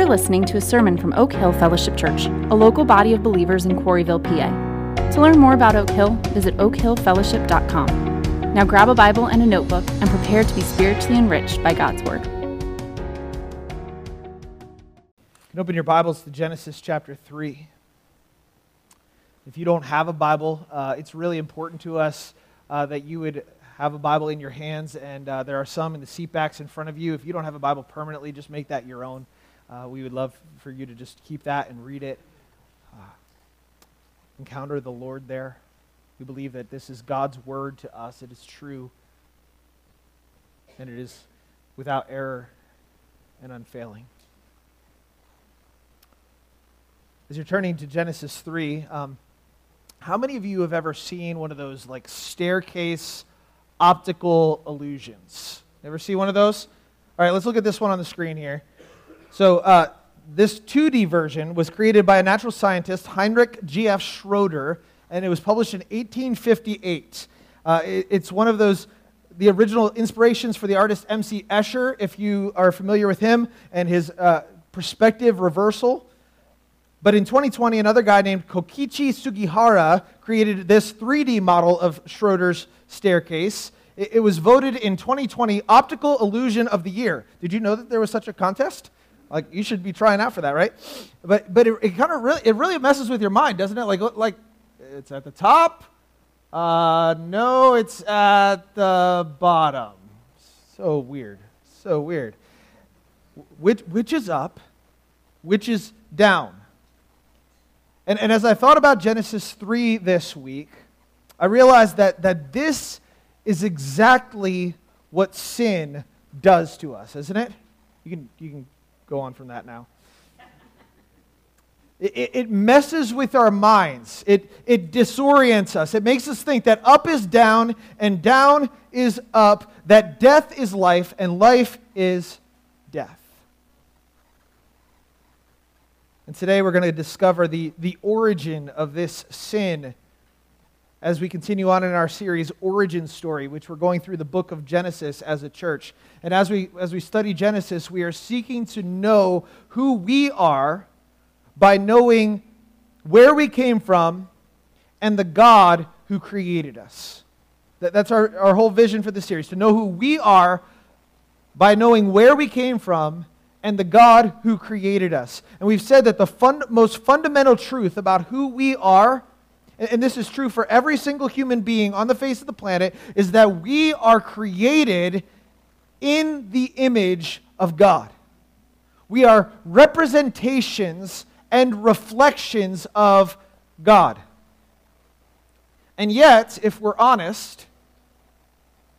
You're listening to a sermon from Oak Hill Fellowship Church, a local body of believers in Quarryville, PA. To learn more about Oak Hill, visit oakhillfellowship.com. Now grab a Bible and a notebook and prepare to be spiritually enriched by God's Word. You can open your Bibles to Genesis chapter 3. If you don't have a Bible, uh, it's really important to us uh, that you would have a Bible in your hands, and uh, there are some in the seat backs in front of you. If you don't have a Bible permanently, just make that your own. Uh, we would love for you to just keep that and read it. Uh, encounter the Lord there. We believe that this is God's word to us. It is true, and it is without error and unfailing. As you're turning to Genesis 3, um, how many of you have ever seen one of those like staircase optical illusions? Ever see one of those? All right, let's look at this one on the screen here. So, uh, this 2D version was created by a natural scientist, Heinrich G.F. Schroeder, and it was published in 1858. Uh, it, it's one of those, the original inspirations for the artist M.C. Escher, if you are familiar with him, and his uh, perspective reversal. But in 2020, another guy named Kokichi Sugihara created this 3D model of Schroeder's staircase. It, it was voted in 2020 Optical Illusion of the Year. Did you know that there was such a contest? Like you should be trying out for that, right? But but it, it kind of really it really messes with your mind, doesn't it? Like like it's at the top. Uh, no, it's at the bottom. So weird. So weird. Which which is up? Which is down? And, and as I thought about Genesis 3 this week, I realized that, that this is exactly what sin does to us, isn't it? You can, you can go on from that now. It, it, messes with our minds. It, it disorients us. It makes us think that up is down and down is up, that death is life and life is death. And today we're going to discover the, the origin of this sin as we continue on in our series origin story which we're going through the book of genesis as a church. And as we as we study genesis we are seeking to know who we are by knowing where we came from and the god who created us. That, that's our, our whole vision for the series to know who we are by knowing where we came from and the god who created us. And we've said that the fun, most fundamental truth about who we are and this is true for every single human being on the face of the planet, is that we are created in the image of God. We are representations and reflections of God. And yet, if we're honest,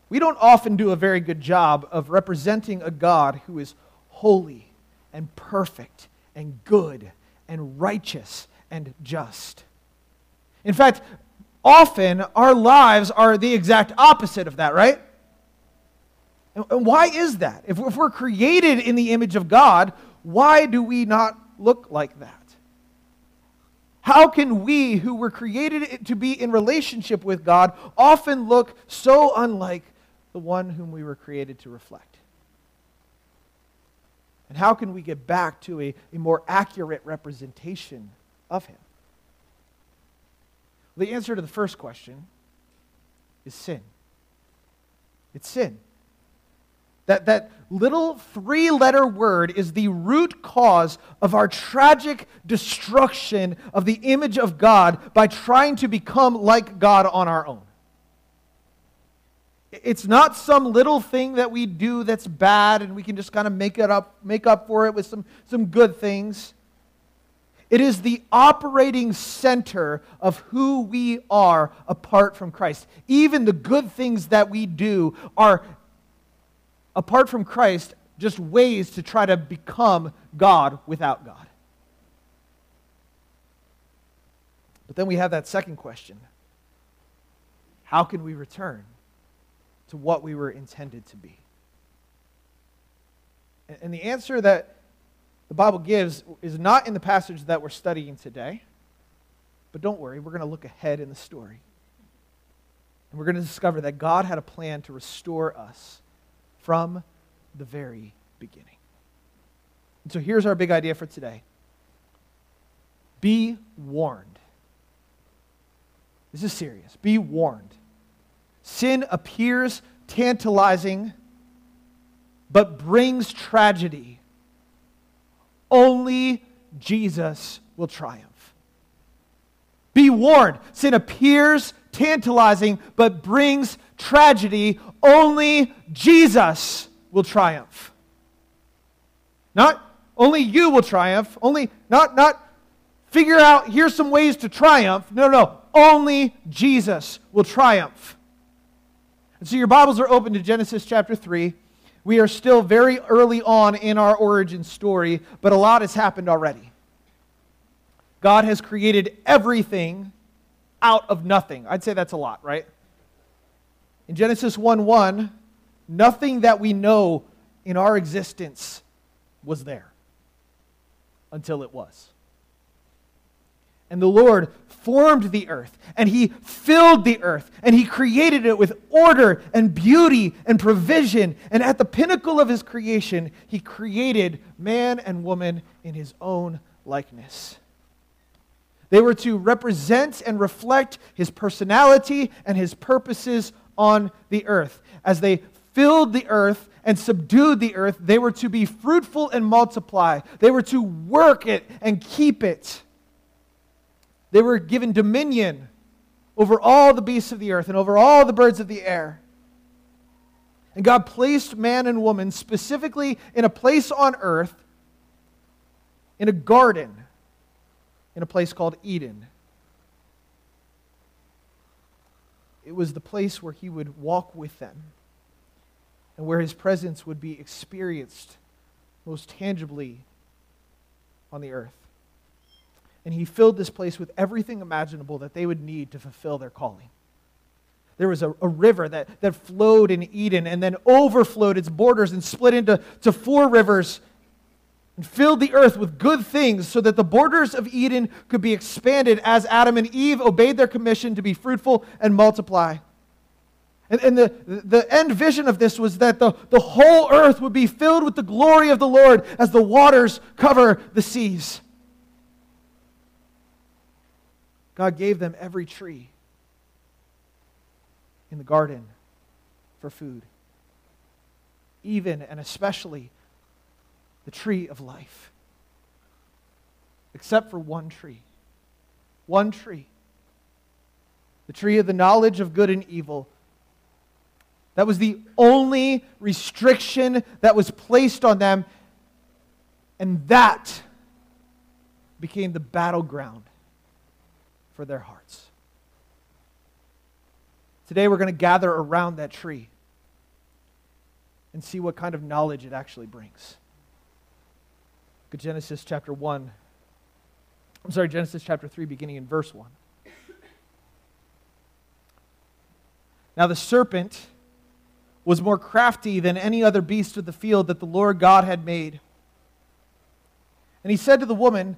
we don't often do a very good job of representing a God who is holy and perfect and good and righteous and just. In fact, often our lives are the exact opposite of that, right? And why is that? If we're created in the image of God, why do we not look like that? How can we, who were created to be in relationship with God, often look so unlike the one whom we were created to reflect? And how can we get back to a, a more accurate representation of Him? The answer to the first question is sin. It's sin. That, that little three letter word is the root cause of our tragic destruction of the image of God by trying to become like God on our own. It's not some little thing that we do that's bad and we can just kind of make it up, make up for it with some, some good things. It is the operating center of who we are apart from Christ. Even the good things that we do are, apart from Christ, just ways to try to become God without God. But then we have that second question How can we return to what we were intended to be? And the answer that the Bible gives is not in the passage that we're studying today. But don't worry, we're going to look ahead in the story. And we're going to discover that God had a plan to restore us from the very beginning. And so here's our big idea for today be warned. This is serious. Be warned. Sin appears tantalizing, but brings tragedy. Only Jesus will triumph. Be warned. Sin appears tantalizing, but brings tragedy. Only Jesus will triumph. Not only you will triumph, only not not figure out here's some ways to triumph. No, no. Only Jesus will triumph. And so your Bibles are open to Genesis chapter 3. We are still very early on in our origin story, but a lot has happened already. God has created everything out of nothing. I'd say that's a lot, right? In Genesis 1 1, nothing that we know in our existence was there until it was. And the Lord formed the earth, and He filled the earth, and He created it with order and beauty and provision. And at the pinnacle of His creation, He created man and woman in His own likeness. They were to represent and reflect His personality and His purposes on the earth. As they filled the earth and subdued the earth, they were to be fruitful and multiply. They were to work it and keep it. They were given dominion over all the beasts of the earth and over all the birds of the air. And God placed man and woman specifically in a place on earth, in a garden, in a place called Eden. It was the place where he would walk with them and where his presence would be experienced most tangibly on the earth and he filled this place with everything imaginable that they would need to fulfill their calling. There was a, a, river that, that flowed in Eden and then overflowed its borders and split into to four rivers and filled the earth with good things so that the borders of Eden could be expanded as Adam and Eve obeyed their commission to be fruitful and multiply. And, and the, the end vision of this was that the, the whole earth would be filled with the glory of the Lord as the waters cover the seas. God gave them every tree in the garden for food, even and especially the tree of life, except for one tree. One tree. The tree of the knowledge of good and evil. That was the only restriction that was placed on them, and that became the battleground for their hearts. Today we're going to gather around that tree and see what kind of knowledge it actually brings. Look at Genesis chapter 1. I'm sorry, Genesis chapter 3, beginning in verse 1. Now the serpent was more crafty than any other beast of the field that the Lord God had made. And he said to the woman,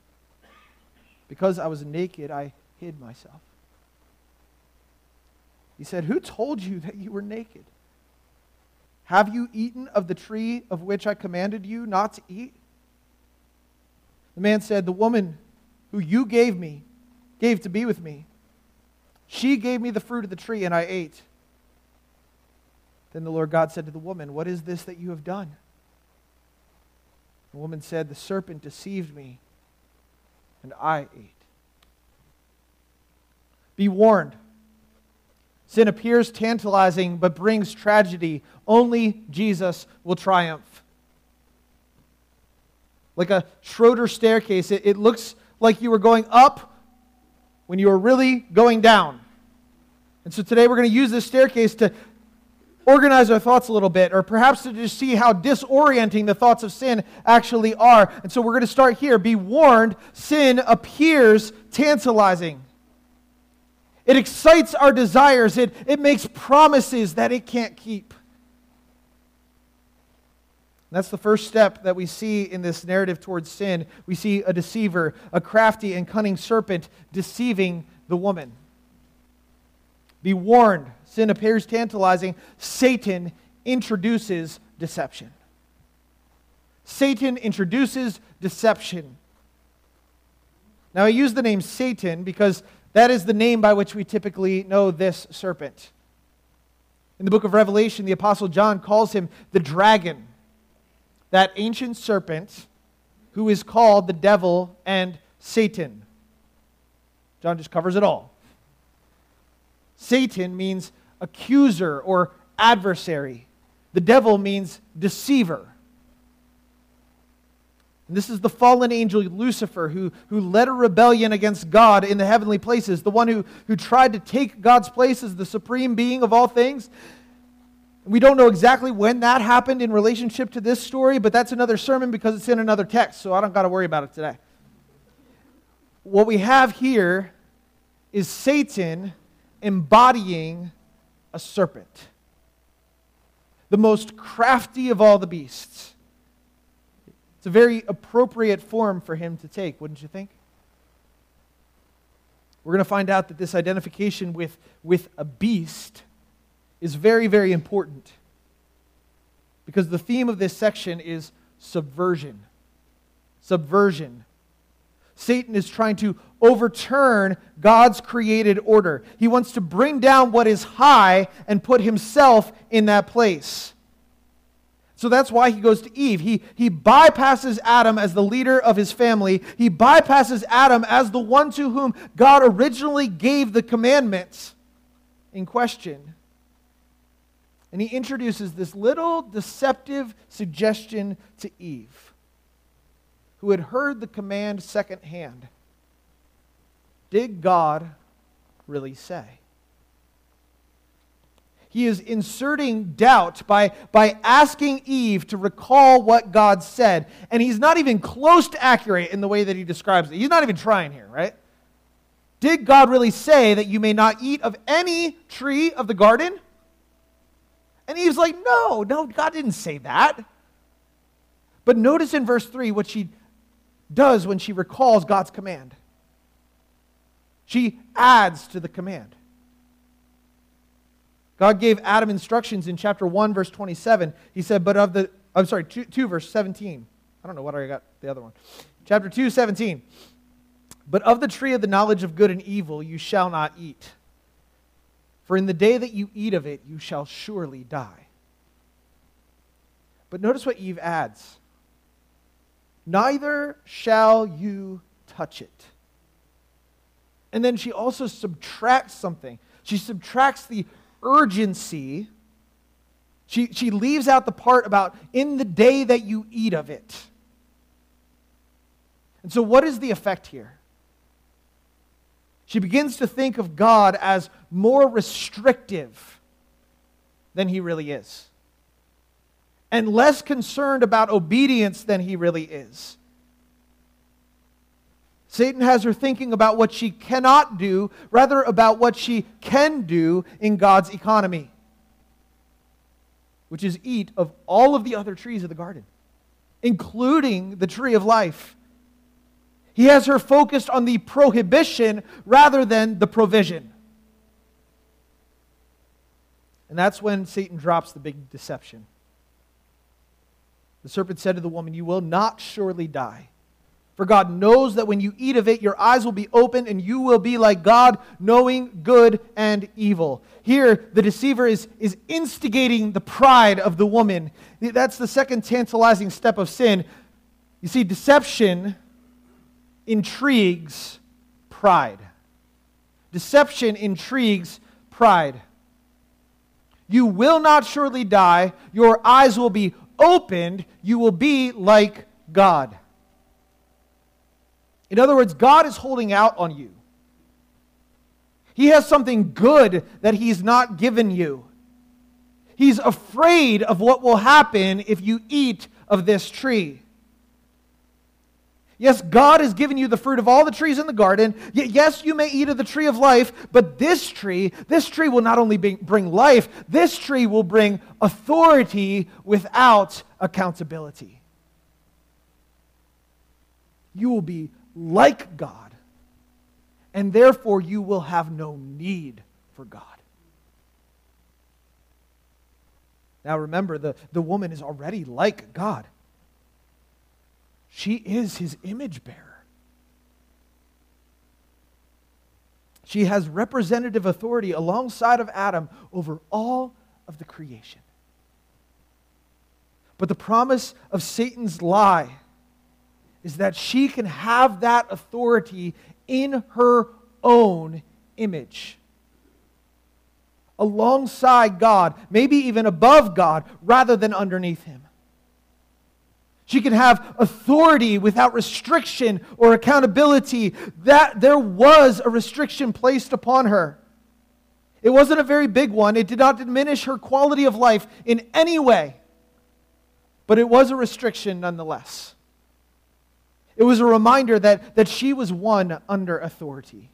because I was naked, I hid myself. He said, Who told you that you were naked? Have you eaten of the tree of which I commanded you not to eat? The man said, The woman who you gave me, gave to be with me, she gave me the fruit of the tree, and I ate. Then the Lord God said to the woman, What is this that you have done? The woman said, The serpent deceived me, and I ate. Be warned. Sin appears tantalizing but brings tragedy. Only Jesus will triumph. Like a Schroeder staircase, it, it looks like you were going up when you were really going down. And so today we're going to use this staircase to organize our thoughts a little bit, or perhaps to just see how disorienting the thoughts of sin actually are. And so we're going to start here. Be warned, sin appears tantalizing. It excites our desires. It, it makes promises that it can't keep. That's the first step that we see in this narrative towards sin. We see a deceiver, a crafty and cunning serpent deceiving the woman. Be warned, sin appears tantalizing. Satan introduces deception. Satan introduces deception. Now, I use the name Satan because that is the name by which we typically know this serpent. In the book of Revelation, the Apostle John calls him the dragon, that ancient serpent who is called the devil and Satan. John just covers it all. Satan means accuser or adversary, the devil means deceiver. And this is the fallen angel Lucifer who, who led a rebellion against God in the heavenly places, the one who, who tried to take God's place as the supreme being of all things. We don't know exactly when that happened in relationship to this story, but that's another sermon because it's in another text, so I don't got to worry about it today. What we have here is Satan embodying a serpent, the most crafty of all the beasts. It's a very appropriate form for him to take, wouldn't you think? We're going to find out that this identification with, with a beast is very, very important. Because the theme of this section is subversion. Subversion. Satan is trying to overturn God's created order. He wants to bring down what is high and put himself in that place. So that's why he goes to Eve. He, he bypasses Adam as the leader of his family. He bypasses Adam as the one to whom God originally gave the commandments in question. And he introduces this little deceptive suggestion to Eve, who had heard the command secondhand Did God really say? he is inserting doubt by, by asking Eve to recall what God said. And he's not even close to accurate in the way that he describes it. He's not even trying here, right? Did God really say that you may not eat of any tree of the garden? And Eve's like, no, no, God didn't say that. But notice in verse 3 what she does when she recalls God's command. She adds to the command. God gave Adam instructions in chapter 1, verse 27. He said, But of the, I'm sorry, 2, 2 verse 17. I don't know what I got the other one. Chapter 2, 17. But of the tree of the knowledge of good and evil you shall not eat. For in the day that you eat of it, you shall surely die. But notice what Eve adds Neither shall you touch it. And then she also subtracts something. She subtracts the urgency. She, she leaves out the part about in the day that you eat of it. And so, what is the effect here? She begins to think of God as more restrictive than he really is, and less concerned about obedience than he really is. Satan has her thinking about what she cannot do, rather about what she can do in God's economy, which is eat of all of the other trees of the garden, including the tree of life. He has her focused on the prohibition rather than the provision. And that's when Satan drops the big deception. The serpent said to the woman, You will not surely die. For God knows that when you eat of it, your eyes will be opened and you will be like God, knowing good and evil. Here, the deceiver is, is instigating the pride of the woman. That's the second tantalizing step of sin. You see, deception intrigues pride. Deception intrigues pride. You will not surely die. Your eyes will be opened. You will be like God. In other words, God is holding out on you. He has something good that He's not given you. He's afraid of what will happen if you eat of this tree. Yes, God has given you the fruit of all the trees in the garden. Yes, you may eat of the tree of life, but this tree, this tree will not only bring life, this tree will bring authority without accountability. You will be like God, and therefore you will have no need for God. Now remember, the, the woman is already like God. She is his image bearer. She has representative authority alongside of Adam over all of the creation. But the promise of Satan's lie is that she can have that authority in her own image. Alongside God, maybe even above God, rather than underneath Him. She could have authority without restriction or accountability. That there was a restriction placed upon her. It wasn't a very big one. It did not diminish her quality of life in any way. But it was a restriction nonetheless. It was a reminder that, that she was one under authority.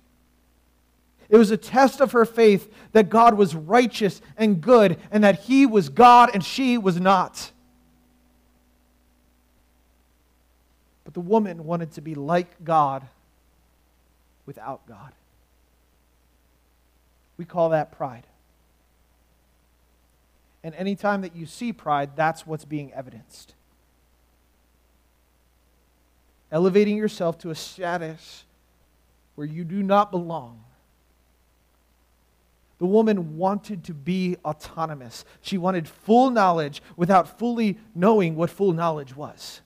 It was a test of her faith that God was righteous and good and that he was God and she was not. But the woman wanted to be like God without God. We call that pride. And anytime that you see pride, that's what's being evidenced elevating yourself to a status where you do not belong. The woman wanted to be autonomous. She wanted full knowledge without fully knowing what full knowledge was.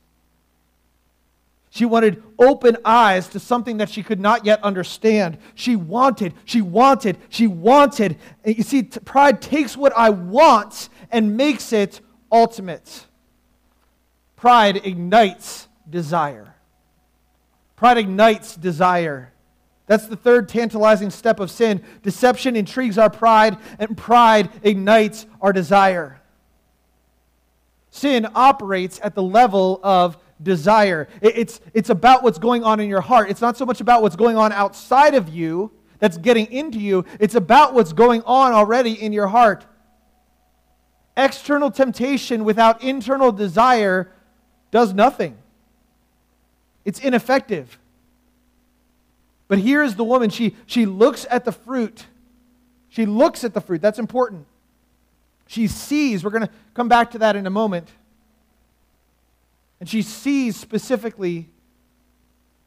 She wanted open eyes to something that she could not yet understand. She wanted, she wanted, she wanted. And you see, pride takes what I want and makes it ultimate. Pride ignites desire. Pride ignites desire. That's the third tantalizing step of sin. Deception intrigues our pride, and pride ignites our desire. Sin operates at the level of desire. It's, it's about what's going on in your heart. It's not so much about what's going on outside of you that's getting into you, it's about what's going on already in your heart. External temptation without internal desire does nothing it's ineffective. But here is the woman. She, she looks at the fruit. She looks at the fruit. That's important. She sees. We're going to come back to that in a moment. And she sees specifically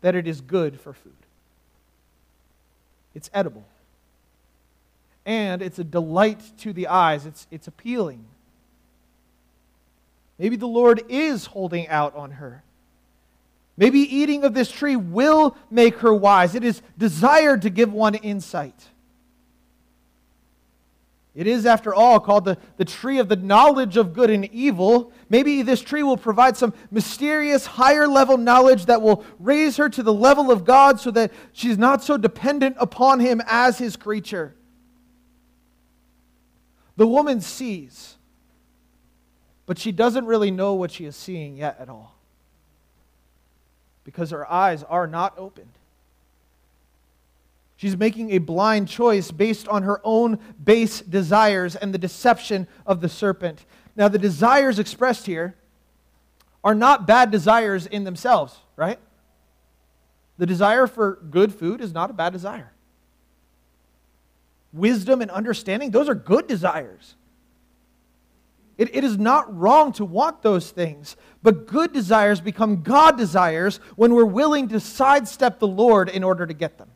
that it is good for food. It's edible. And it's a delight to the eyes, it's, it's appealing. Maybe the Lord is holding out on her. Maybe eating of this tree will make her wise. It is desired to give one insight. It is, after all, called the, the tree of the knowledge of good and evil. Maybe this tree will provide some mysterious higher level knowledge that will raise her to the level of God so that she's not so dependent upon Him as His creature. The woman sees, but she doesn't really know what she is seeing yet at all because her eyes are not opened. She's making a blind choice based on her own base desires and the deception of the serpent. Now, the desires expressed here are not bad desires in themselves, right? The desire for good food is not a bad desire. Wisdom and understanding, those are good desires. It, it is not wrong to want those things, but good desires become God desires when we're willing to sidestep the Lord in order to get them.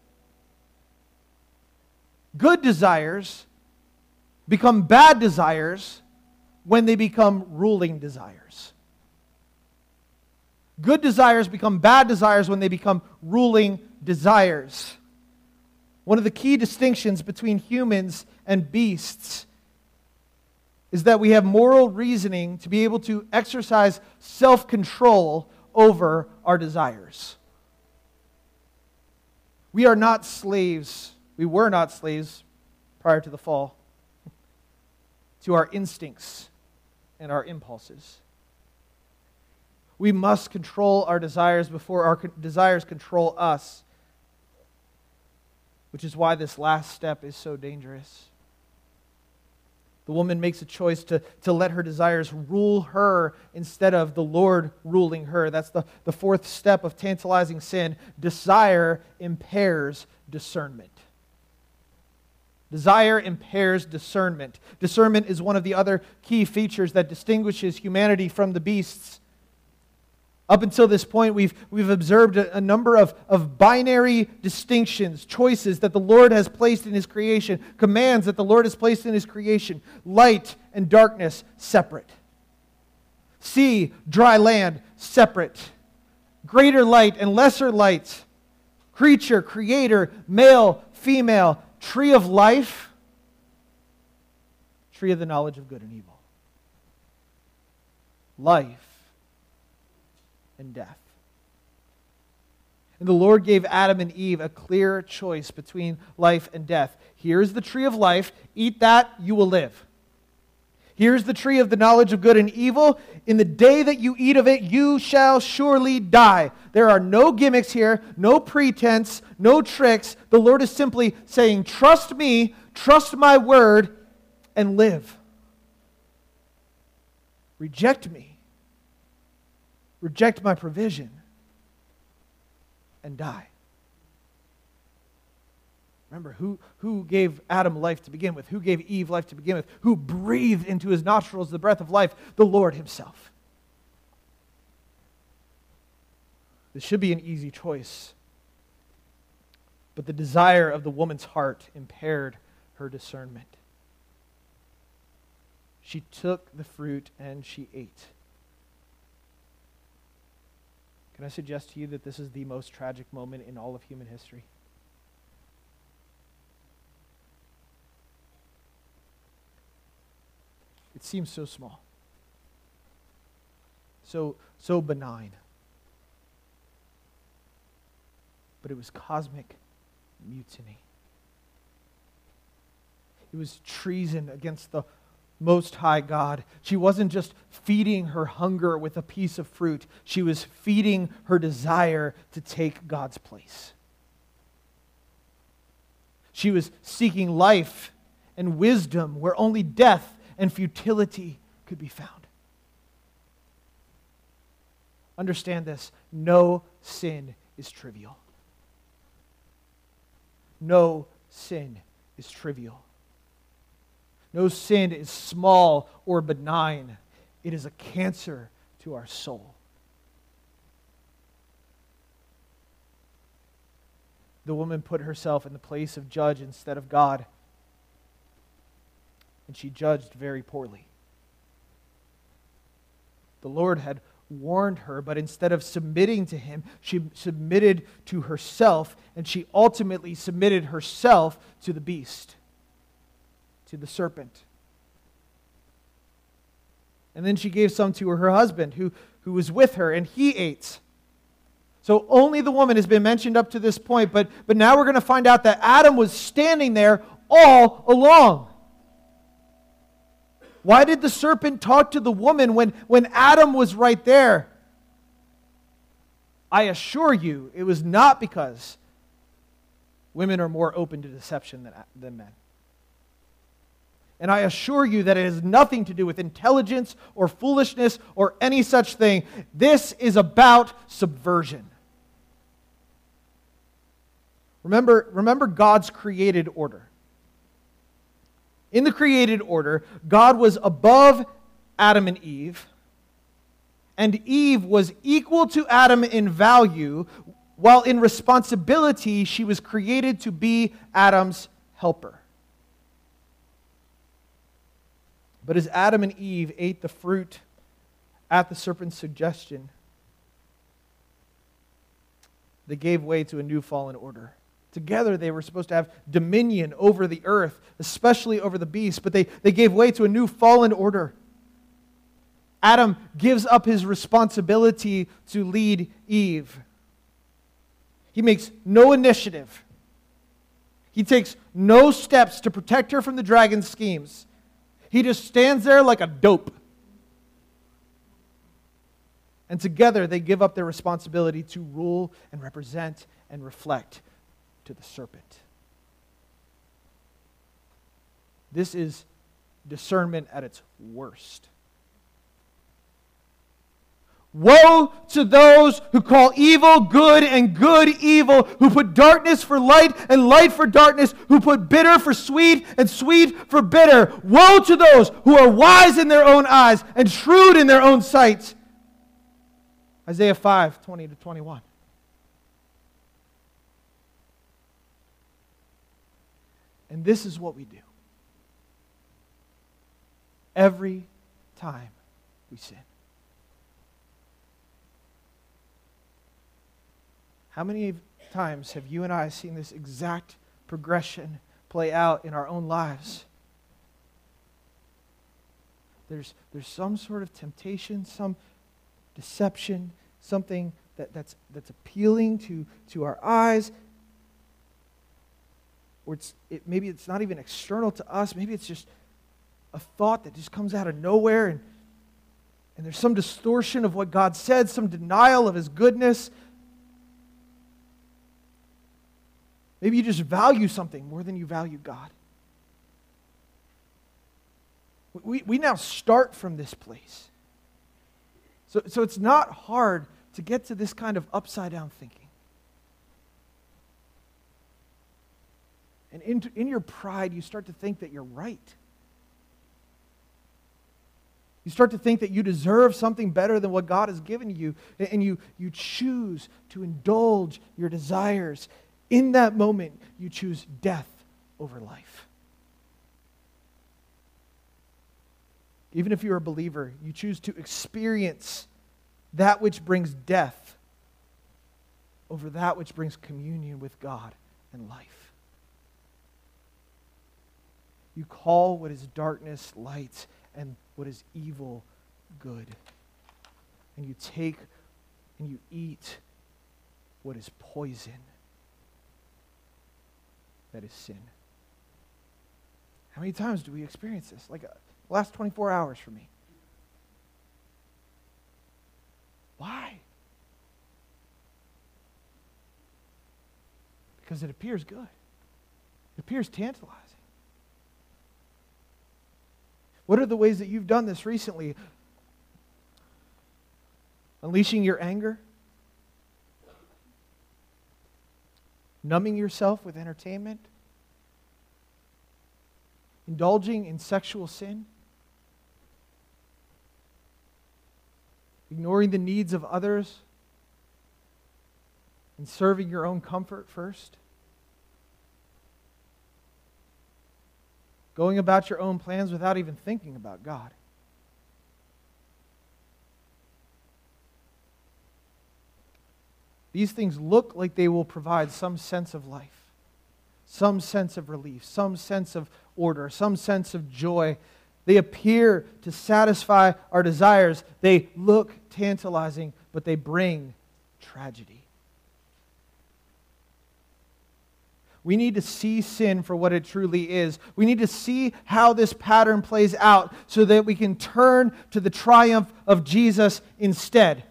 Good desires become bad desires when they become ruling desires. Good desires become bad desires when they become ruling desires. One of the key distinctions between humans and beasts is that we have moral reasoning to be able to exercise self control over our desires. We are not slaves. We were not slaves prior to the fall to our instincts and our impulses. We must control our desires before our desires control us, which is why this last step is so dangerous. The woman makes a choice to, to let her desires rule her instead of the Lord ruling her. That's the, the fourth step of tantalizing sin. Desire impairs discernment. Desire impairs discernment. Discernment is one of the other key features that distinguishes humanity from the beasts. Up until this point, we've, we've observed a, a, number of, of binary distinctions, choices that the Lord has placed in His creation, commands that the Lord has placed in His creation light and darkness separate, sea, dry land separate, greater light and lesser light, creature, creator, male, female, tree of life, tree of the knowledge of good and evil. Life and death. And the Lord gave Adam and Eve a clear choice between life and death. Here's the tree of life. Eat that, you will live. Here's the tree of the knowledge of good and evil. In the day that you eat of it, you shall surely die. There are no gimmicks here, no pretense, no tricks. The Lord is simply saying, Trust me, trust my word, and live. Reject me reject my provision, and die. Remember, who, who gave Adam life to begin with? Who gave Eve life to begin with? Who breathed into his nostrils the breath of life? The Lord Himself. This should be an easy choice. But the desire of the woman's heart impaired her discernment. She took the fruit and she ate. Can I suggest to you that this is the most tragic moment in all of human history? It seems so small, so, so benign. But it was cosmic mutiny. It was treason against the most High God. She wasn't just feeding her hunger with a piece of fruit, she was feeding her desire to take God's place. She was seeking life and wisdom where only death and futility could be found. Understand this no sin is trivial. No sin is trivial. No sin is small or benign, it is a cancer to our soul. The woman put herself in the place of judge instead of God, and she judged very poorly. The Lord had warned her, but instead of submitting to him, she submitted to herself, and she ultimately submitted herself to the beast to the serpent. And then she gave some to her husband who, who was with her, and he ate. So only the woman has been mentioned up to this point, but, but now we're going to find out that Adam was standing there all along. Why did the serpent talk to the woman when, when Adam was right there? I assure you, it was not because women are more open to deception than, than men. And I assure you that it has nothing to do with intelligence or foolishness or any such thing. This is about subversion. Remember, remember God's created order. In the created order, God was above Adam and Eve, and Eve was equal to Adam in value, while in responsibility, she was created to be Adam's helper. But as Adam and Eve ate the fruit at the serpent's suggestion, they gave way to a new fallen order. Together, they were supposed to have dominion over the earth, especially over the beast, but they, they gave way to a new fallen order. Adam gives up his responsibility to lead Eve. He makes no initiative. He takes no steps to protect her from the dragon's schemes. He just stands there like a dope. And together they give up their responsibility to rule and represent and reflect to the serpent. This is discernment at its worst. Woe to those who call evil good and good evil, who put darkness for light and light for darkness, who put bitter for sweet and sweet for bitter. Woe to those who are wise in their own eyes and shrewd in their own sight. Isaiah 5 20 to 21. And this is what we do every time we sin. How many times have you and I seen this exact progression play out in our own lives? There's, there's some sort of temptation, some deception, something that, that's, that's appealing to, to our eyes, or it's, it, maybe it's not even external to us. Maybe it's just a thought that just comes out of nowhere, and, and there's some distortion of what God said, some denial of His goodness. Maybe you just value something more than you value God. We, we now start from this place. So, so it's not hard to get to this kind of upside down thinking. And in, in your pride, you start to think that you're right. You start to think that you deserve something better than what God has given you, and you, you choose to indulge your desires. In that moment, you choose death over life. Even if you're a believer, you choose to experience that which brings death over that which brings communion with God and life. You call what is darkness light and what is evil good. And you take and you eat what is poison. That is sin. How many times do we experience this? Like uh, last 24 hours for me. Why? Because it appears good. It appears tantalizing. What are the ways that you've done this recently? Unleashing your anger? Numbing yourself with entertainment? Indulging in sexual sin? Ignoring the needs of others? And serving your own comfort first? Going about your own plans without even thinking about God. These things look like they will provide some sense of life, some sense of relief, some sense of order, some sense of joy. They appear to satisfy our desires. They look tantalizing, but they bring tragedy. We need to see sin for what it truly is. We need to see how this pattern plays out so that we can turn to the triumph of Jesus instead.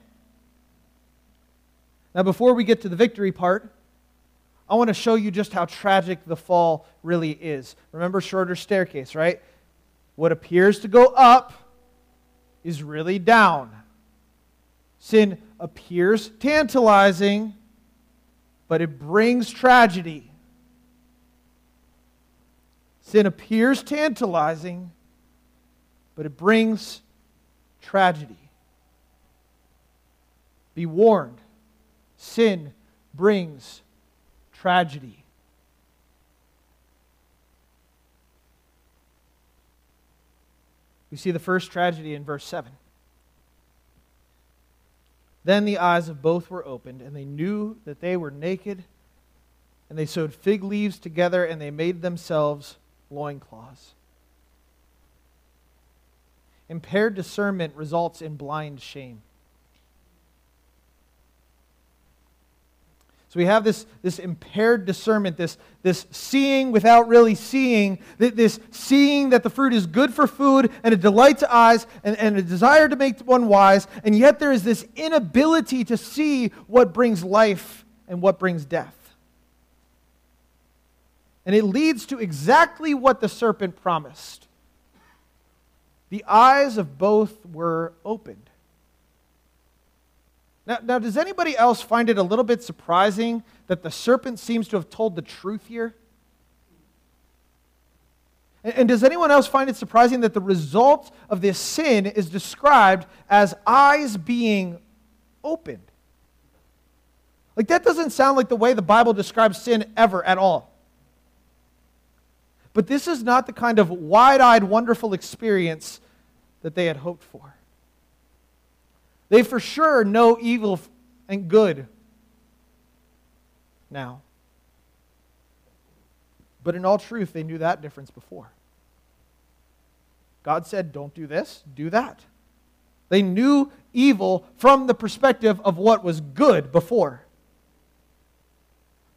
Now, before we get to the victory part, I want to show you just how tragic the fall really is. Remember Schroeder staircase, right? What appears to go up is really down. Sin appears tantalizing, but it brings tragedy. Sin appears tantalizing, but it brings tragedy. Be warned sin brings tragedy. We see the first tragedy in verse 7. Then the eyes of both were opened, and they knew that they were naked, and they sewed fig leaves together, and they made themselves loincloths. Impaired discernment results in blind shame. So we have this, this impaired discernment, this, this seeing without really seeing, this seeing that the fruit is good for food and a delight to eyes and, and a desire to make one wise, and yet there is this inability to see what brings life and what brings death. And it leads to exactly what the serpent promised. The eyes of both were opened. Now, now, does anybody else find it a little bit surprising that the serpent seems to have told the truth here? And, and does anyone else find it surprising that the result of this sin is described as eyes being opened? Like, that doesn't sound like the way the Bible describes sin ever at all. But this is not the kind of wide eyed, wonderful experience that they had hoped for. They for sure know evil and good now. But in all truth, they knew that difference before. God said, don't do this, do that. They knew evil from the perspective of what was good before.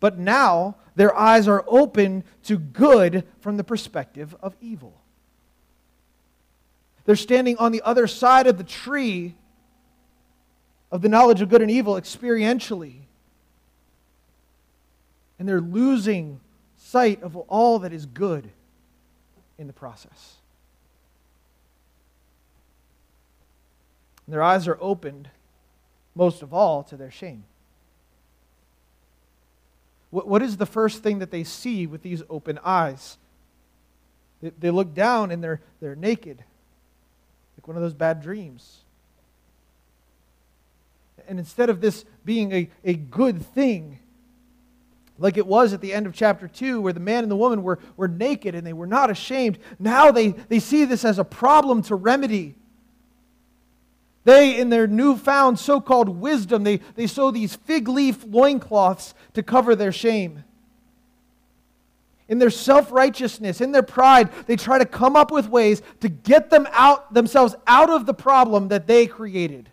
But now their eyes are open to good from the perspective of evil. They're standing on the other side of the tree of the knowledge of good and evil experientially. And they're losing sight of all that is good in the process. And their eyes are opened, most of all, to their shame. What, what is the first thing that they see with these open eyes? They, they look down and they're, they're naked, like one of those bad dreams. And instead of this being a, a good thing, like it was at the end of chapter 2, where the man and the woman were, were naked and they were not ashamed, now they, they see this as a problem to remedy. They, in their newfound so called wisdom, they, they sew these fig leaf loincloths to cover their shame. In their self righteousness, in their pride, they try to come up with ways to get them out, themselves out of the problem that they created.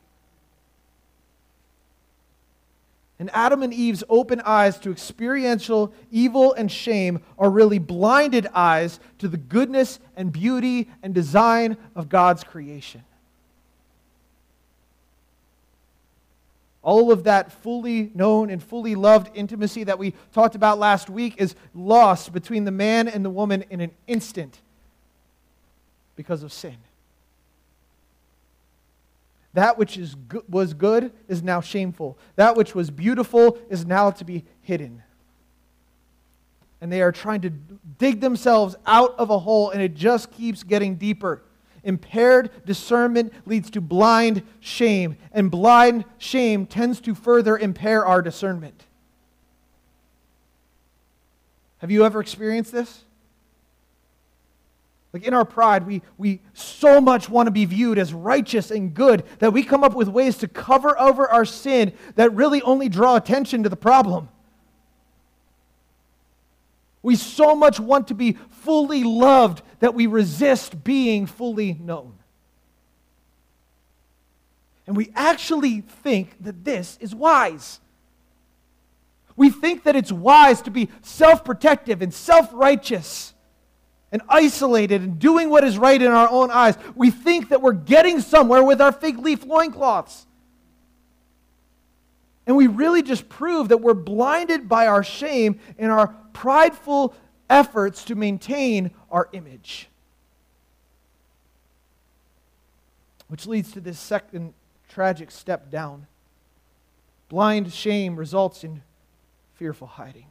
And Adam and Eve's open eyes to experiential evil and shame are really blinded eyes to the goodness and beauty and design of God's creation. All of that fully known and fully loved intimacy that we talked about last week is lost between the man and the woman in an instant because of sin. That which is go- was good is now shameful. That which was beautiful is now to be hidden. And they are trying to dig themselves out of a hole, and it just keeps getting deeper. Impaired discernment leads to blind shame, and blind shame tends to further impair our discernment. Have you ever experienced this? Like in our pride, we, we so much want to be viewed as righteous and good that we come up with ways to cover over our sin that really only draw attention to the problem. We so much want to be fully loved that we resist being fully known. And we actually think that this is wise. We think that it's wise to be self protective and self righteous and isolated and doing what is right in our own eyes, we think that we're getting somewhere with our fig leaf loincloths. And we really just prove that we're blinded by our shame and our prideful efforts to maintain our image. Which leads to this second tragic step down. Blind shame results in fearful hiding.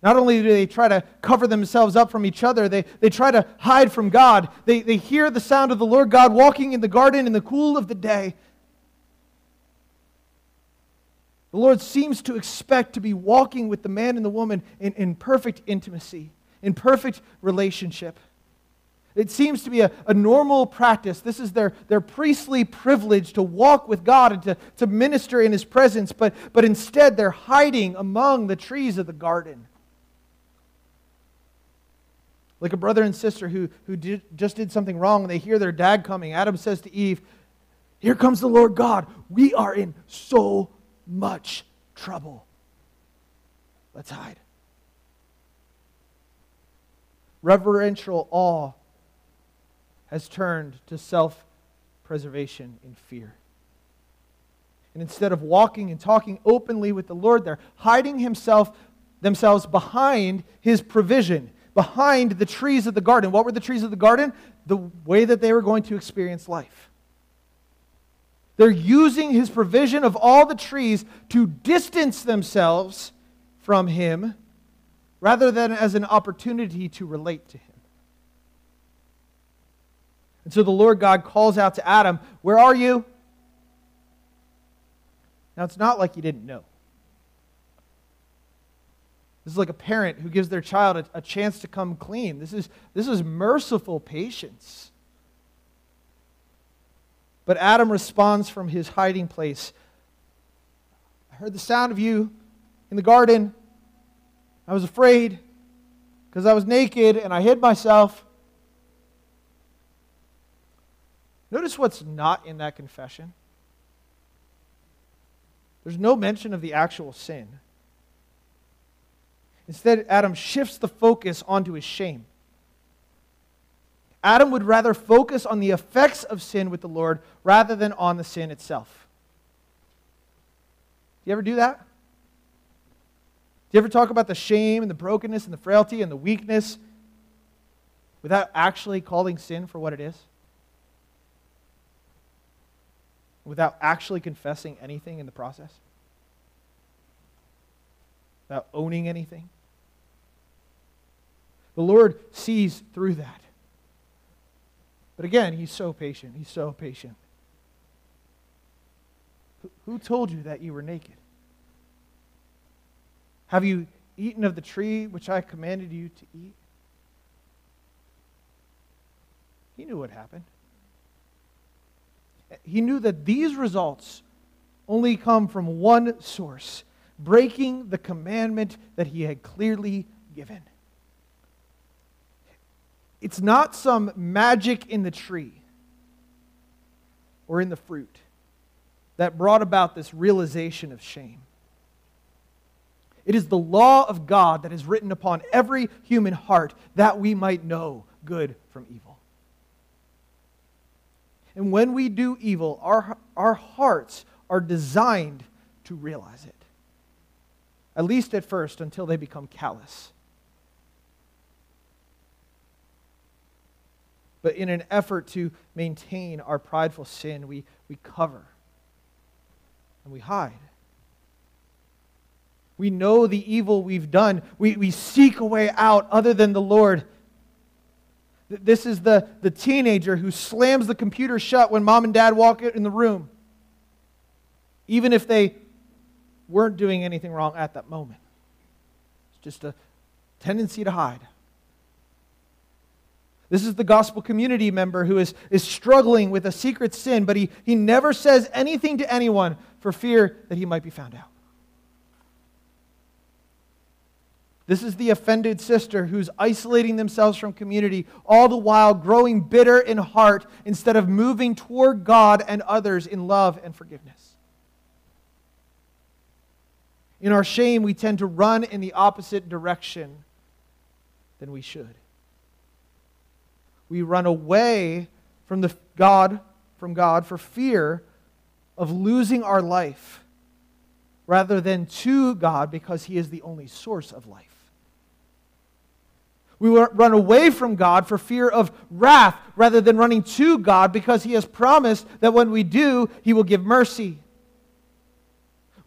Not only do they try to cover themselves up from each other, they, they try to hide from God. They, they hear the sound of the Lord God walking in the garden in the cool of the day. The Lord seems to expect to be walking with the man and the woman in, in perfect intimacy, in perfect relationship. It seems to be a, a normal practice. This is their, their priestly privilege to walk with God and to, to minister in His presence, but, but instead they're hiding among the trees of the garden. Like a brother and sister who, who did, just did something wrong and they hear their dad coming. Adam says to Eve, Here comes the Lord God. We are in so much trouble. Let's hide. Reverential awe has turned to self preservation in fear. And instead of walking and talking openly with the Lord, they're hiding himself, themselves behind his provision, behind the trees of the garden. What were the trees of the garden? The way that they were going to experience life. They're using his provision of all the trees to distance themselves from him rather than as an opportunity to relate to him. And so the Lord God calls out to Adam, Where are you? Now, it's not like he didn't know. This is like a parent who gives their child a, a, chance to come clean. This is, this is merciful patience. But Adam responds from his hiding place I heard the sound of you in the garden. I was afraid because I was naked and I hid myself. Notice what's not in that confession. There's no mention of the actual sin. Instead, Adam shifts the focus onto his shame. Adam would rather focus on the effects of sin with the Lord rather than on the sin itself. Do you ever do that? Do you ever talk about the shame and the brokenness and the frailty and the weakness without actually calling sin for what it is? without actually confessing anything in the process? Without owning anything? The Lord sees through that. But again, He's so patient. He's so patient. Who told you that you were naked? Have you eaten of the tree which I commanded you to eat? He knew what happened he knew that these results only come from one source breaking the commandment that he had clearly given. It's not some magic in the tree or in the fruit that brought about this realization of shame. It is the law of God that is written upon every human heart that we might know good from evil. And when we do evil, our, our hearts are designed to realize it. At least at first, until they become callous. But in an effort to maintain our prideful sin, we, we cover and we hide. We know the evil we've done. We, we seek a way out other than the Lord this is the, the teenager who slams the computer shut when mom and dad walk in the room, even if they weren't doing anything wrong at that moment. It's just a tendency to hide. This is the gospel community member who is, is struggling with a secret sin, but he, he never says anything to anyone for fear that he might be found out. This is the offended sister who's isolating themselves from community, all the while growing bitter in heart instead of moving toward God and others in love and forgiveness. In our shame, we tend to run in the opposite direction than we should. We run away from the God, from God for fear of losing our life rather than to God because he is the only source of life. We run away from God for fear of wrath rather than running to God because He has promised that when we do, He will give mercy.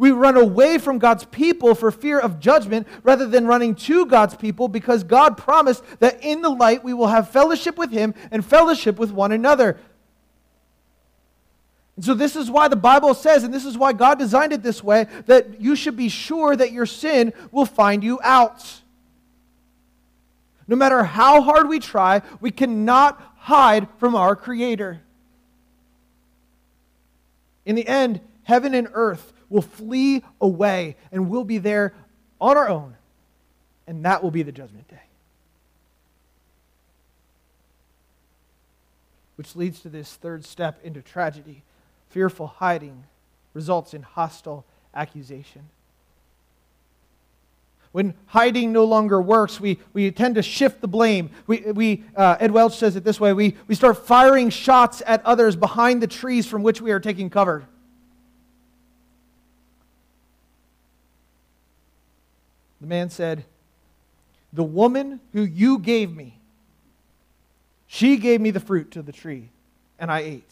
We run away from God's people for fear of judgment rather than running to God's people because God promised that in the light we will have fellowship with Him and fellowship with one another. And so, this is why the Bible says, and this is why God designed it this way, that you should be sure that your sin will find you out. No matter how hard we try, we cannot hide from our Creator. In the end, heaven and earth will flee away and we'll be there on our own. And that will be the judgment day. Which leads to this third step into tragedy. Fearful hiding results in hostile accusation. When hiding no longer works, we, we tend to shift the blame. We, we, uh, Ed Welch says it this way we, we start firing shots at others behind the trees from which we are taking cover. The man said, The woman who you gave me, she gave me the fruit of the tree, and I ate.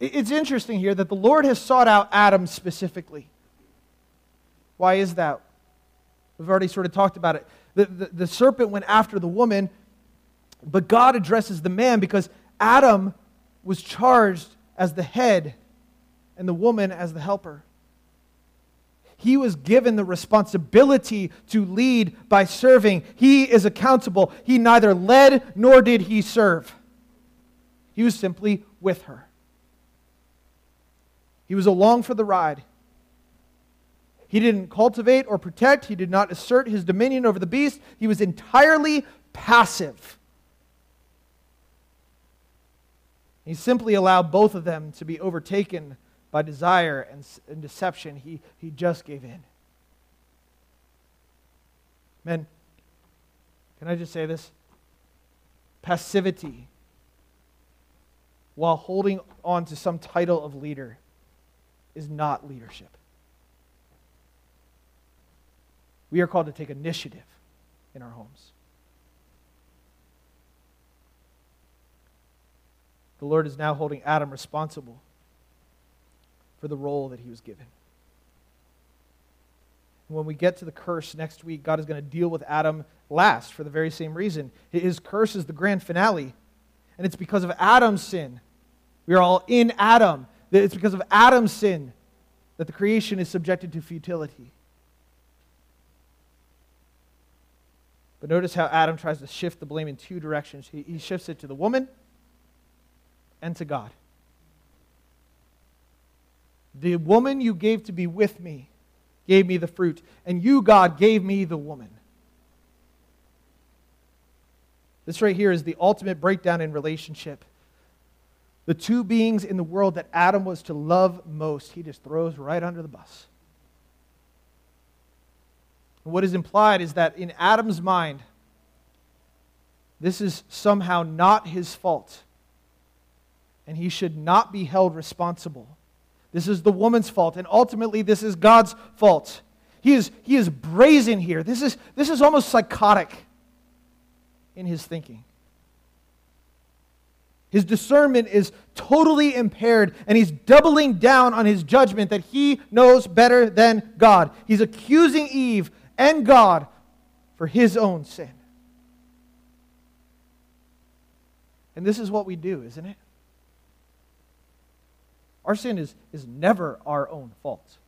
It's interesting here that the Lord has sought out Adam specifically. Why is that? We've already sort of talked about it. The, the, the, serpent went after the woman, but God addresses the man because Adam was charged as the head and the woman as the helper. He was given the responsibility to lead by serving. He is accountable. He neither led nor did he serve. He was simply with her. He was along for the ride. He didn't cultivate or protect, he did not assert his dominion over the beast. He was entirely passive. He simply allowed both of them to be overtaken by desire and, and deception. He, he just gave in. Men, can I just say this? Passivity while holding on to some title of leader is not leadership. We are called to take initiative in our homes. The Lord is now holding Adam responsible for the role that he was given. When we get to the curse next week, God is going to deal with Adam last for the very same reason. His curse is the grand finale, and it's because of Adam's sin. We are all in Adam. It's because of Adam's sin that the creation is subjected to futility. But notice how Adam tries to shift the blame in two directions. He, shifts it to the woman and to God. The woman you gave to be with me gave me the fruit, and you, God, gave me the woman. This right here is the ultimate breakdown in relationship. The two beings in the world that Adam was to love most, he just throws right under the bus. What is implied is that in Adam's mind, this is somehow not his fault, and he should not be held responsible. This is the woman's fault, and ultimately, this is God's fault. He is, he is brazen here. This is, this is almost psychotic in his thinking. His discernment is totally impaired, and he's doubling down on his judgment that he knows better than God. He's accusing Eve and God for his own sin. And this is what we do, isn't it? Our sin is, is never our own fault.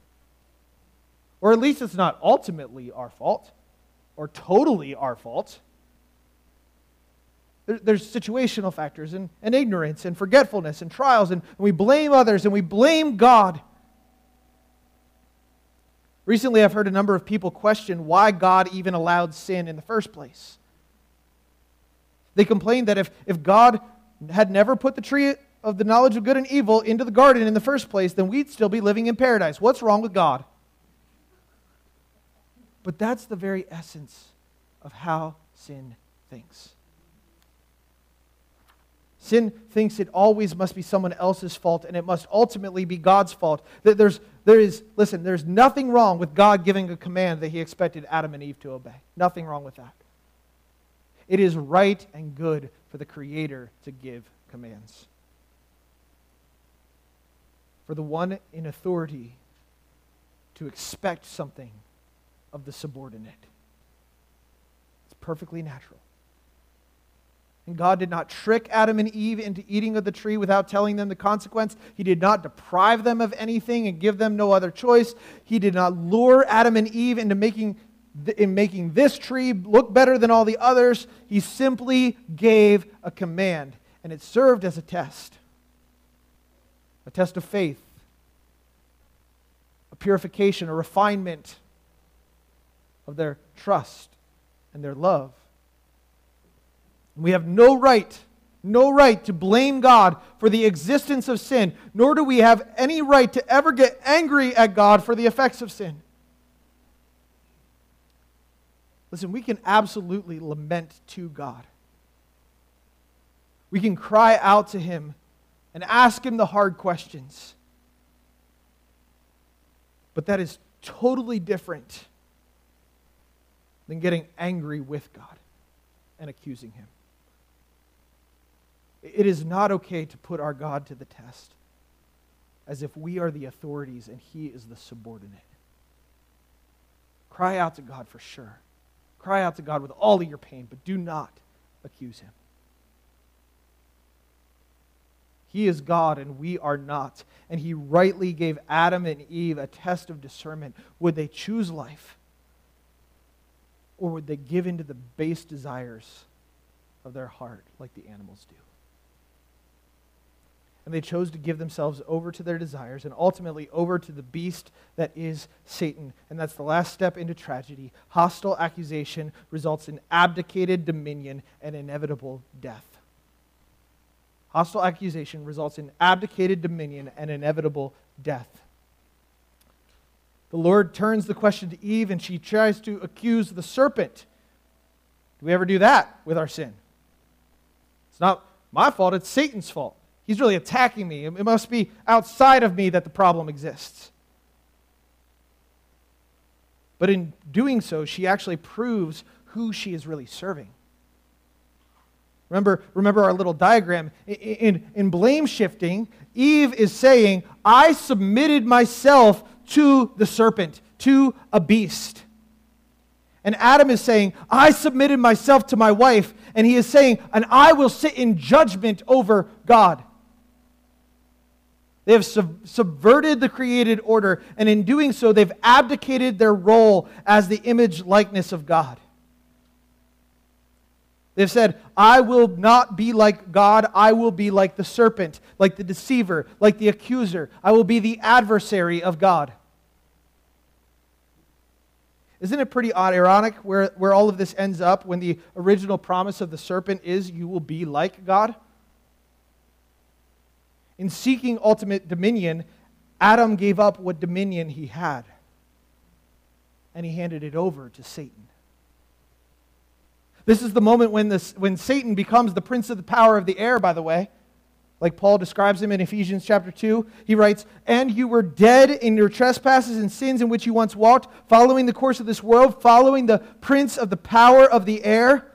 Or at least it's not ultimately our fault or totally our fault. There, there's situational factors and, and ignorance and forgetfulness and trials, and, and we blame others and we blame God. Recently, I've heard a number of people question why God even allowed sin in the first place. They complained that if, if God had never put the tree of the knowledge of good and evil into the garden in the first place, then we'd still be living in paradise. What's wrong with God? But that's the very essence of how sin thinks. Sin thinks it always must be someone else's fault and it must ultimately be God's fault. There's, there is, listen, there's nothing wrong with God giving a command that he expected Adam and Eve to obey. Nothing wrong with that. It is right and good for the Creator to give commands. For the one in authority to expect something of the subordinate. It's perfectly natural. And God did not trick Adam and Eve into eating of the tree without telling them the consequence. He did not deprive them of anything and give them no other choice. He did not lure Adam and Eve into making, in making this tree look better than all the others. He simply gave a command, and it served as a test a test of faith, a purification, a refinement of their trust and their love. We have no right, no right to blame God for the existence of sin, nor do we have any right to ever get angry at God for the effects of sin. Listen, we can absolutely lament to God. We can cry out to Him and ask Him the hard questions. But that is totally different than getting angry with God and accusing Him. It is not okay to put our God to the test as if we are the authorities and He is the subordinate. Cry out to God for sure. Cry out to God with all of your pain, but do not accuse Him. He is God and we are not. And he rightly gave Adam and Eve a test of discernment. Would they choose life? Or would they give in to the base desires of their heart like the animals do? And they chose to give themselves over to their desires and ultimately over to the beast that is Satan. And that's the last step into tragedy. Hostile accusation results in abdicated dominion and inevitable death. Hostile accusation results in abdicated dominion and inevitable death. The Lord turns the question to Eve and she tries to accuse the serpent. Do we ever do that with our sin? It's not my fault, it's Satan's fault. He's really attacking me. It must be outside of me that the problem exists. But in doing so, she actually proves who she is really serving. Remember, remember our little diagram. In, in, in, blame shifting, Eve is saying, I submitted myself to the serpent, to a beast. And Adam is saying, I submitted myself to my wife. And he is saying, and I will sit in judgment over God. They have sub- subverted the created order, and in doing so, they've abdicated their role as the image likeness of God. They've said, I will not be like God. I will be like the serpent, like the deceiver, like the accuser. I will be the adversary of God. Isn't it pretty odd, ironic where, where all of this ends up when the original promise of the serpent is you will be like God? In seeking ultimate dominion, Adam gave up what dominion he had, and he handed it over to Satan. This is the moment when, this, when Satan becomes the prince of the power of the air, by the way. Like Paul describes him in Ephesians chapter 2. He writes, And you were dead in your trespasses and sins in which you once walked, following the course of this world, following the prince of the power of the air,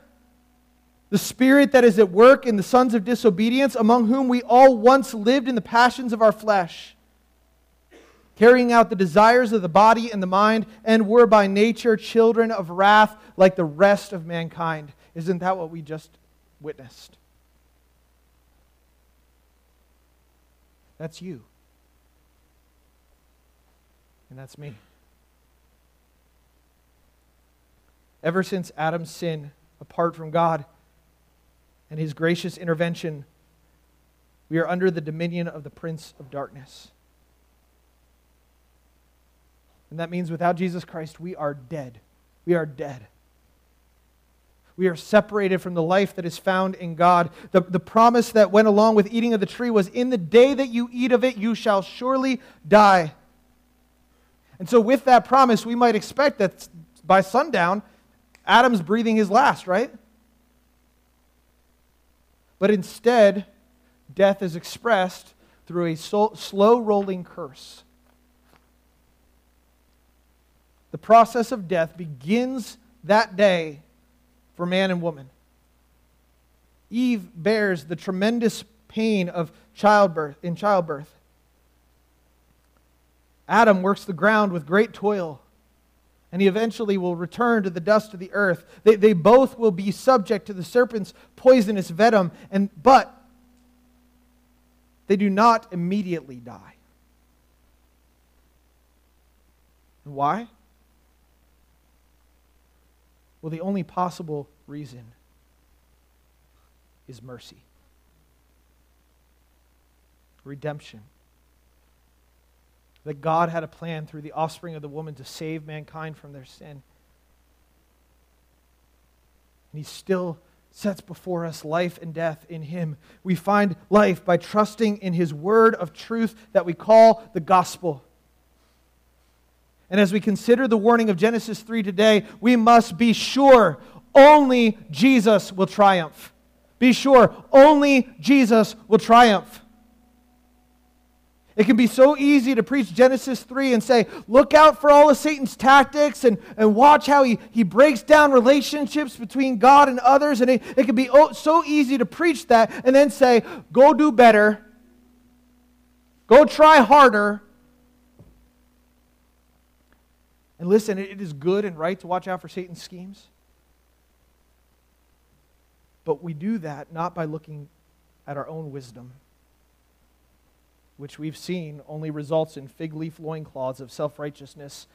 the spirit that is at work in the sons of disobedience, among whom we all once lived in the passions of our flesh carrying out the desires of the body and the mind, and were by nature children of wrath like the rest of mankind. Isn't that what we just witnessed? That's you. And that's me. Ever since Adam's sin, apart from God and his gracious intervention, we are under the dominion of the prince of darkness. And that means without Jesus Christ, we are dead. We are dead. We are separated from the life that is found in God. The, the promise that went along with eating of the tree was In the day that you eat of it, you shall surely die. And so, with that promise, we might expect that by sundown, Adam's breathing his last, right? But instead, death is expressed through a slow rolling curse the process of death begins that day for man and woman. Eve bears the tremendous pain of childbirth in childbirth. Adam works the ground with great toil, and he eventually will return to the dust of the earth. They, they both will be subject to the serpent's poisonous venom, and, but they do not immediately die. And why? Well, the only possible reason is mercy, redemption. That God had a plan through the offspring of the woman to save mankind from their sin. And He still sets before us life and death in Him. We find life by trusting in His word of truth that we call the gospel. And as we consider the warning of Genesis 3 today, we must be sure only Jesus will triumph. Be sure only Jesus will triumph. It can be so easy to preach Genesis 3 and say, look out for all of Satan's tactics and, and watch how he, he breaks down relationships between God and others. And it, it can be so easy to preach that and then say, go do better, go try harder, And listen, it is good and right to watch out for Satan's schemes. But we do that not by looking at our own wisdom, which we've seen only results in fig leaf loincloths of self righteousness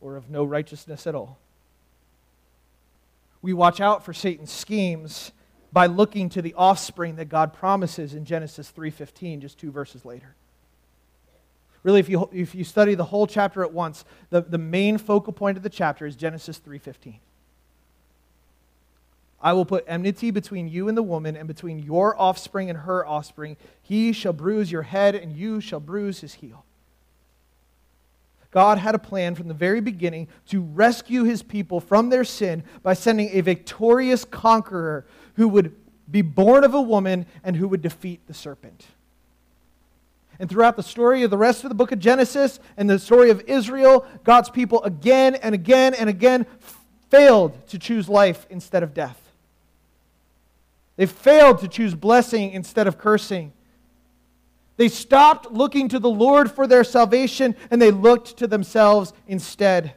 or of no righteousness at all. We watch out for Satan's schemes by looking to the offspring that God promises in Genesis 3:15 just two verses later. Really, if you, if you study the whole chapter at once, the, the main focal point of the chapter is Genesis 3.15. I will put enmity between you and the woman, and between your offspring and her offspring. He shall bruise your head, and you shall bruise his heel. God had a plan from the very beginning to rescue his people from their sin by sending a victorious conqueror who would be born of a woman and who would defeat the serpent and throughout the story of the rest of the book of Genesis and the story of Israel, God's people again and again and again failed to choose life instead of death. They failed to choose blessing instead of cursing. They stopped looking to the Lord for their salvation and they looked to themselves instead.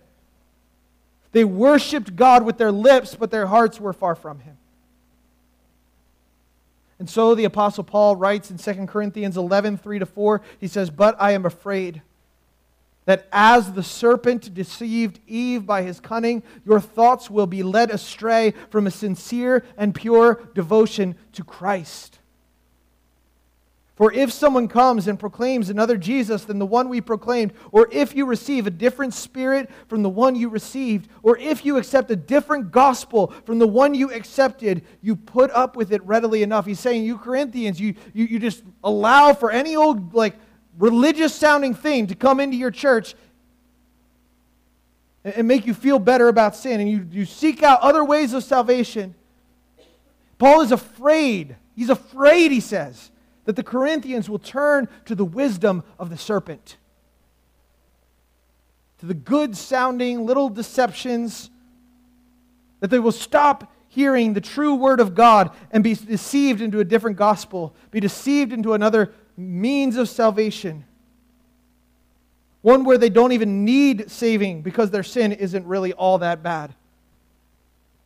They worshiped God with their lips, but their hearts were far from Him. And so the Apostle Paul writes in 2 Corinthians 11 3 to 4, he says, But I am afraid that as the serpent deceived Eve by his cunning, your thoughts will be led astray from a sincere and pure devotion to Christ. For if someone comes and proclaims another Jesus than the one we proclaimed, or if you receive a different spirit from the one you received, or if you accept a different gospel from the one you accepted, you put up with it readily enough. He's saying, you Corinthians, you, you, you just allow for any old, like, religious sounding thing to come into your church and, and make you feel better about sin, and you, you seek out other ways of salvation. Paul is afraid. He's afraid, he says that the Corinthians will turn to the wisdom of the serpent, to the good sounding little deceptions, that they will stop hearing the true word of God and be deceived into a different gospel, be deceived into another means of salvation. One where they don't even need saving because their sin isn't really all that bad.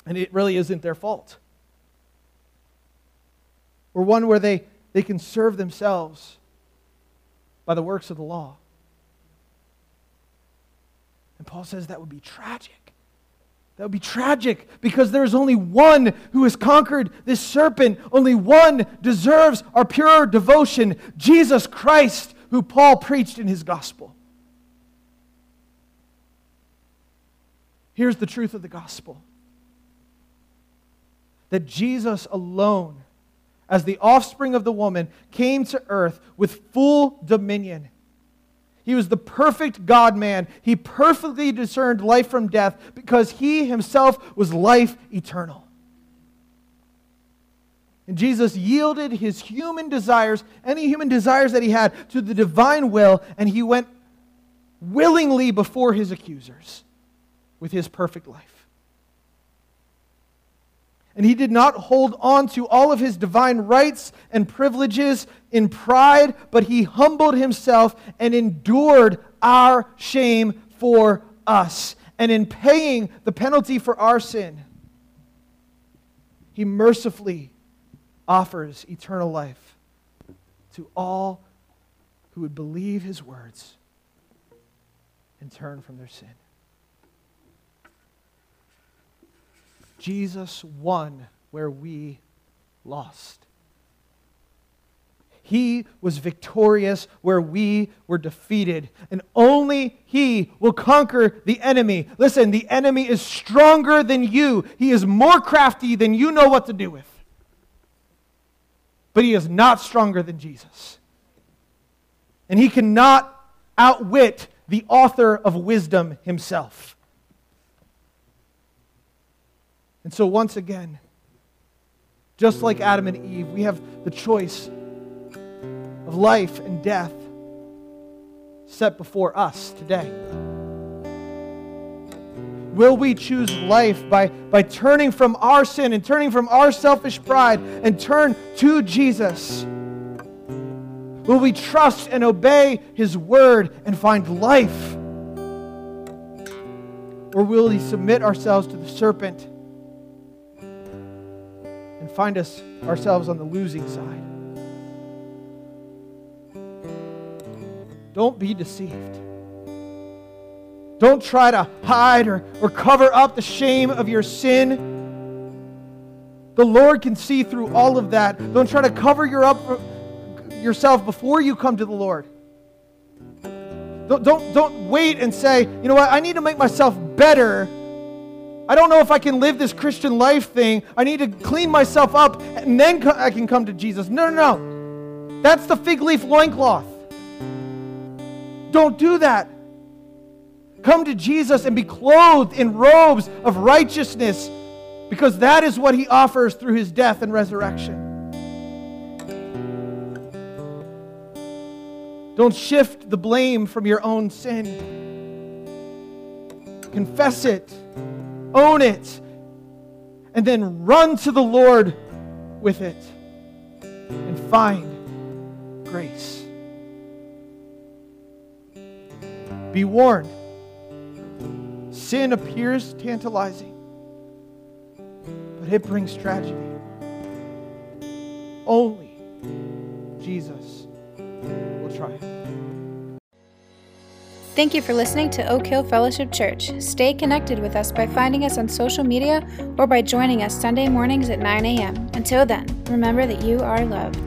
And it really isn't their fault. Or one where they they can serve themselves by the works of the law. And Paul says that would be tragic. That would be tragic because there is only one who has conquered this serpent. Only one deserves our pure devotion Jesus Christ, who Paul preached in his gospel. Here's the truth of the gospel that Jesus alone as the offspring of the woman, came to earth with full dominion. He was the perfect God man. He perfectly discerned life from death because he himself was life eternal. And Jesus yielded his human desires, any human desires that he had, to the divine will, and he went willingly before his accusers with his perfect life and he did not hold on to all of his divine rights and privileges in pride, but he humbled himself and endured our shame for us. And in paying the penalty for our sin, he mercifully offers eternal life to all who would believe his words and turn from their sin. Jesus won where we lost. He was victorious where we were defeated. And only He will conquer the enemy. Listen, the enemy is stronger than you, He is more crafty than you know what to do with. But He is not stronger than Jesus. And He cannot outwit the author of wisdom Himself. And so, once again, just like Adam and Eve, we have the choice of life and death set before us today. Will we choose life by, by turning from our sin and turning from our selfish pride and turn to Jesus? Will we trust and obey His word and find life? Or will we submit ourselves to the serpent find us ourselves on the losing side? Don't be deceived. Don't try to hide or, or cover up the shame of your sin. The Lord can see through all of that. Don't try to cover your up, yourself before you come to the Lord. Don't, don't, don't wait and say, you know what, I need to make myself better. I don't know if I can live this Christian life thing. I need to clean myself up and then I can come to Jesus. No, no, no. That's the fig leaf loincloth. Don't do that. Come to Jesus and be clothed in robes of righteousness because that is what he offers through his death and resurrection. Don't shift the blame from your own sin. Confess it, own it, and then run to the Lord with it and find grace. Be warned. Sin appears tantalizing, but it brings tragedy. Only Jesus will triumph. Thank you for listening to Oak Hill Fellowship Church. Stay connected with us by finding us on social media or by joining us Sunday mornings at 9 a.m. Until then, remember that you are loved.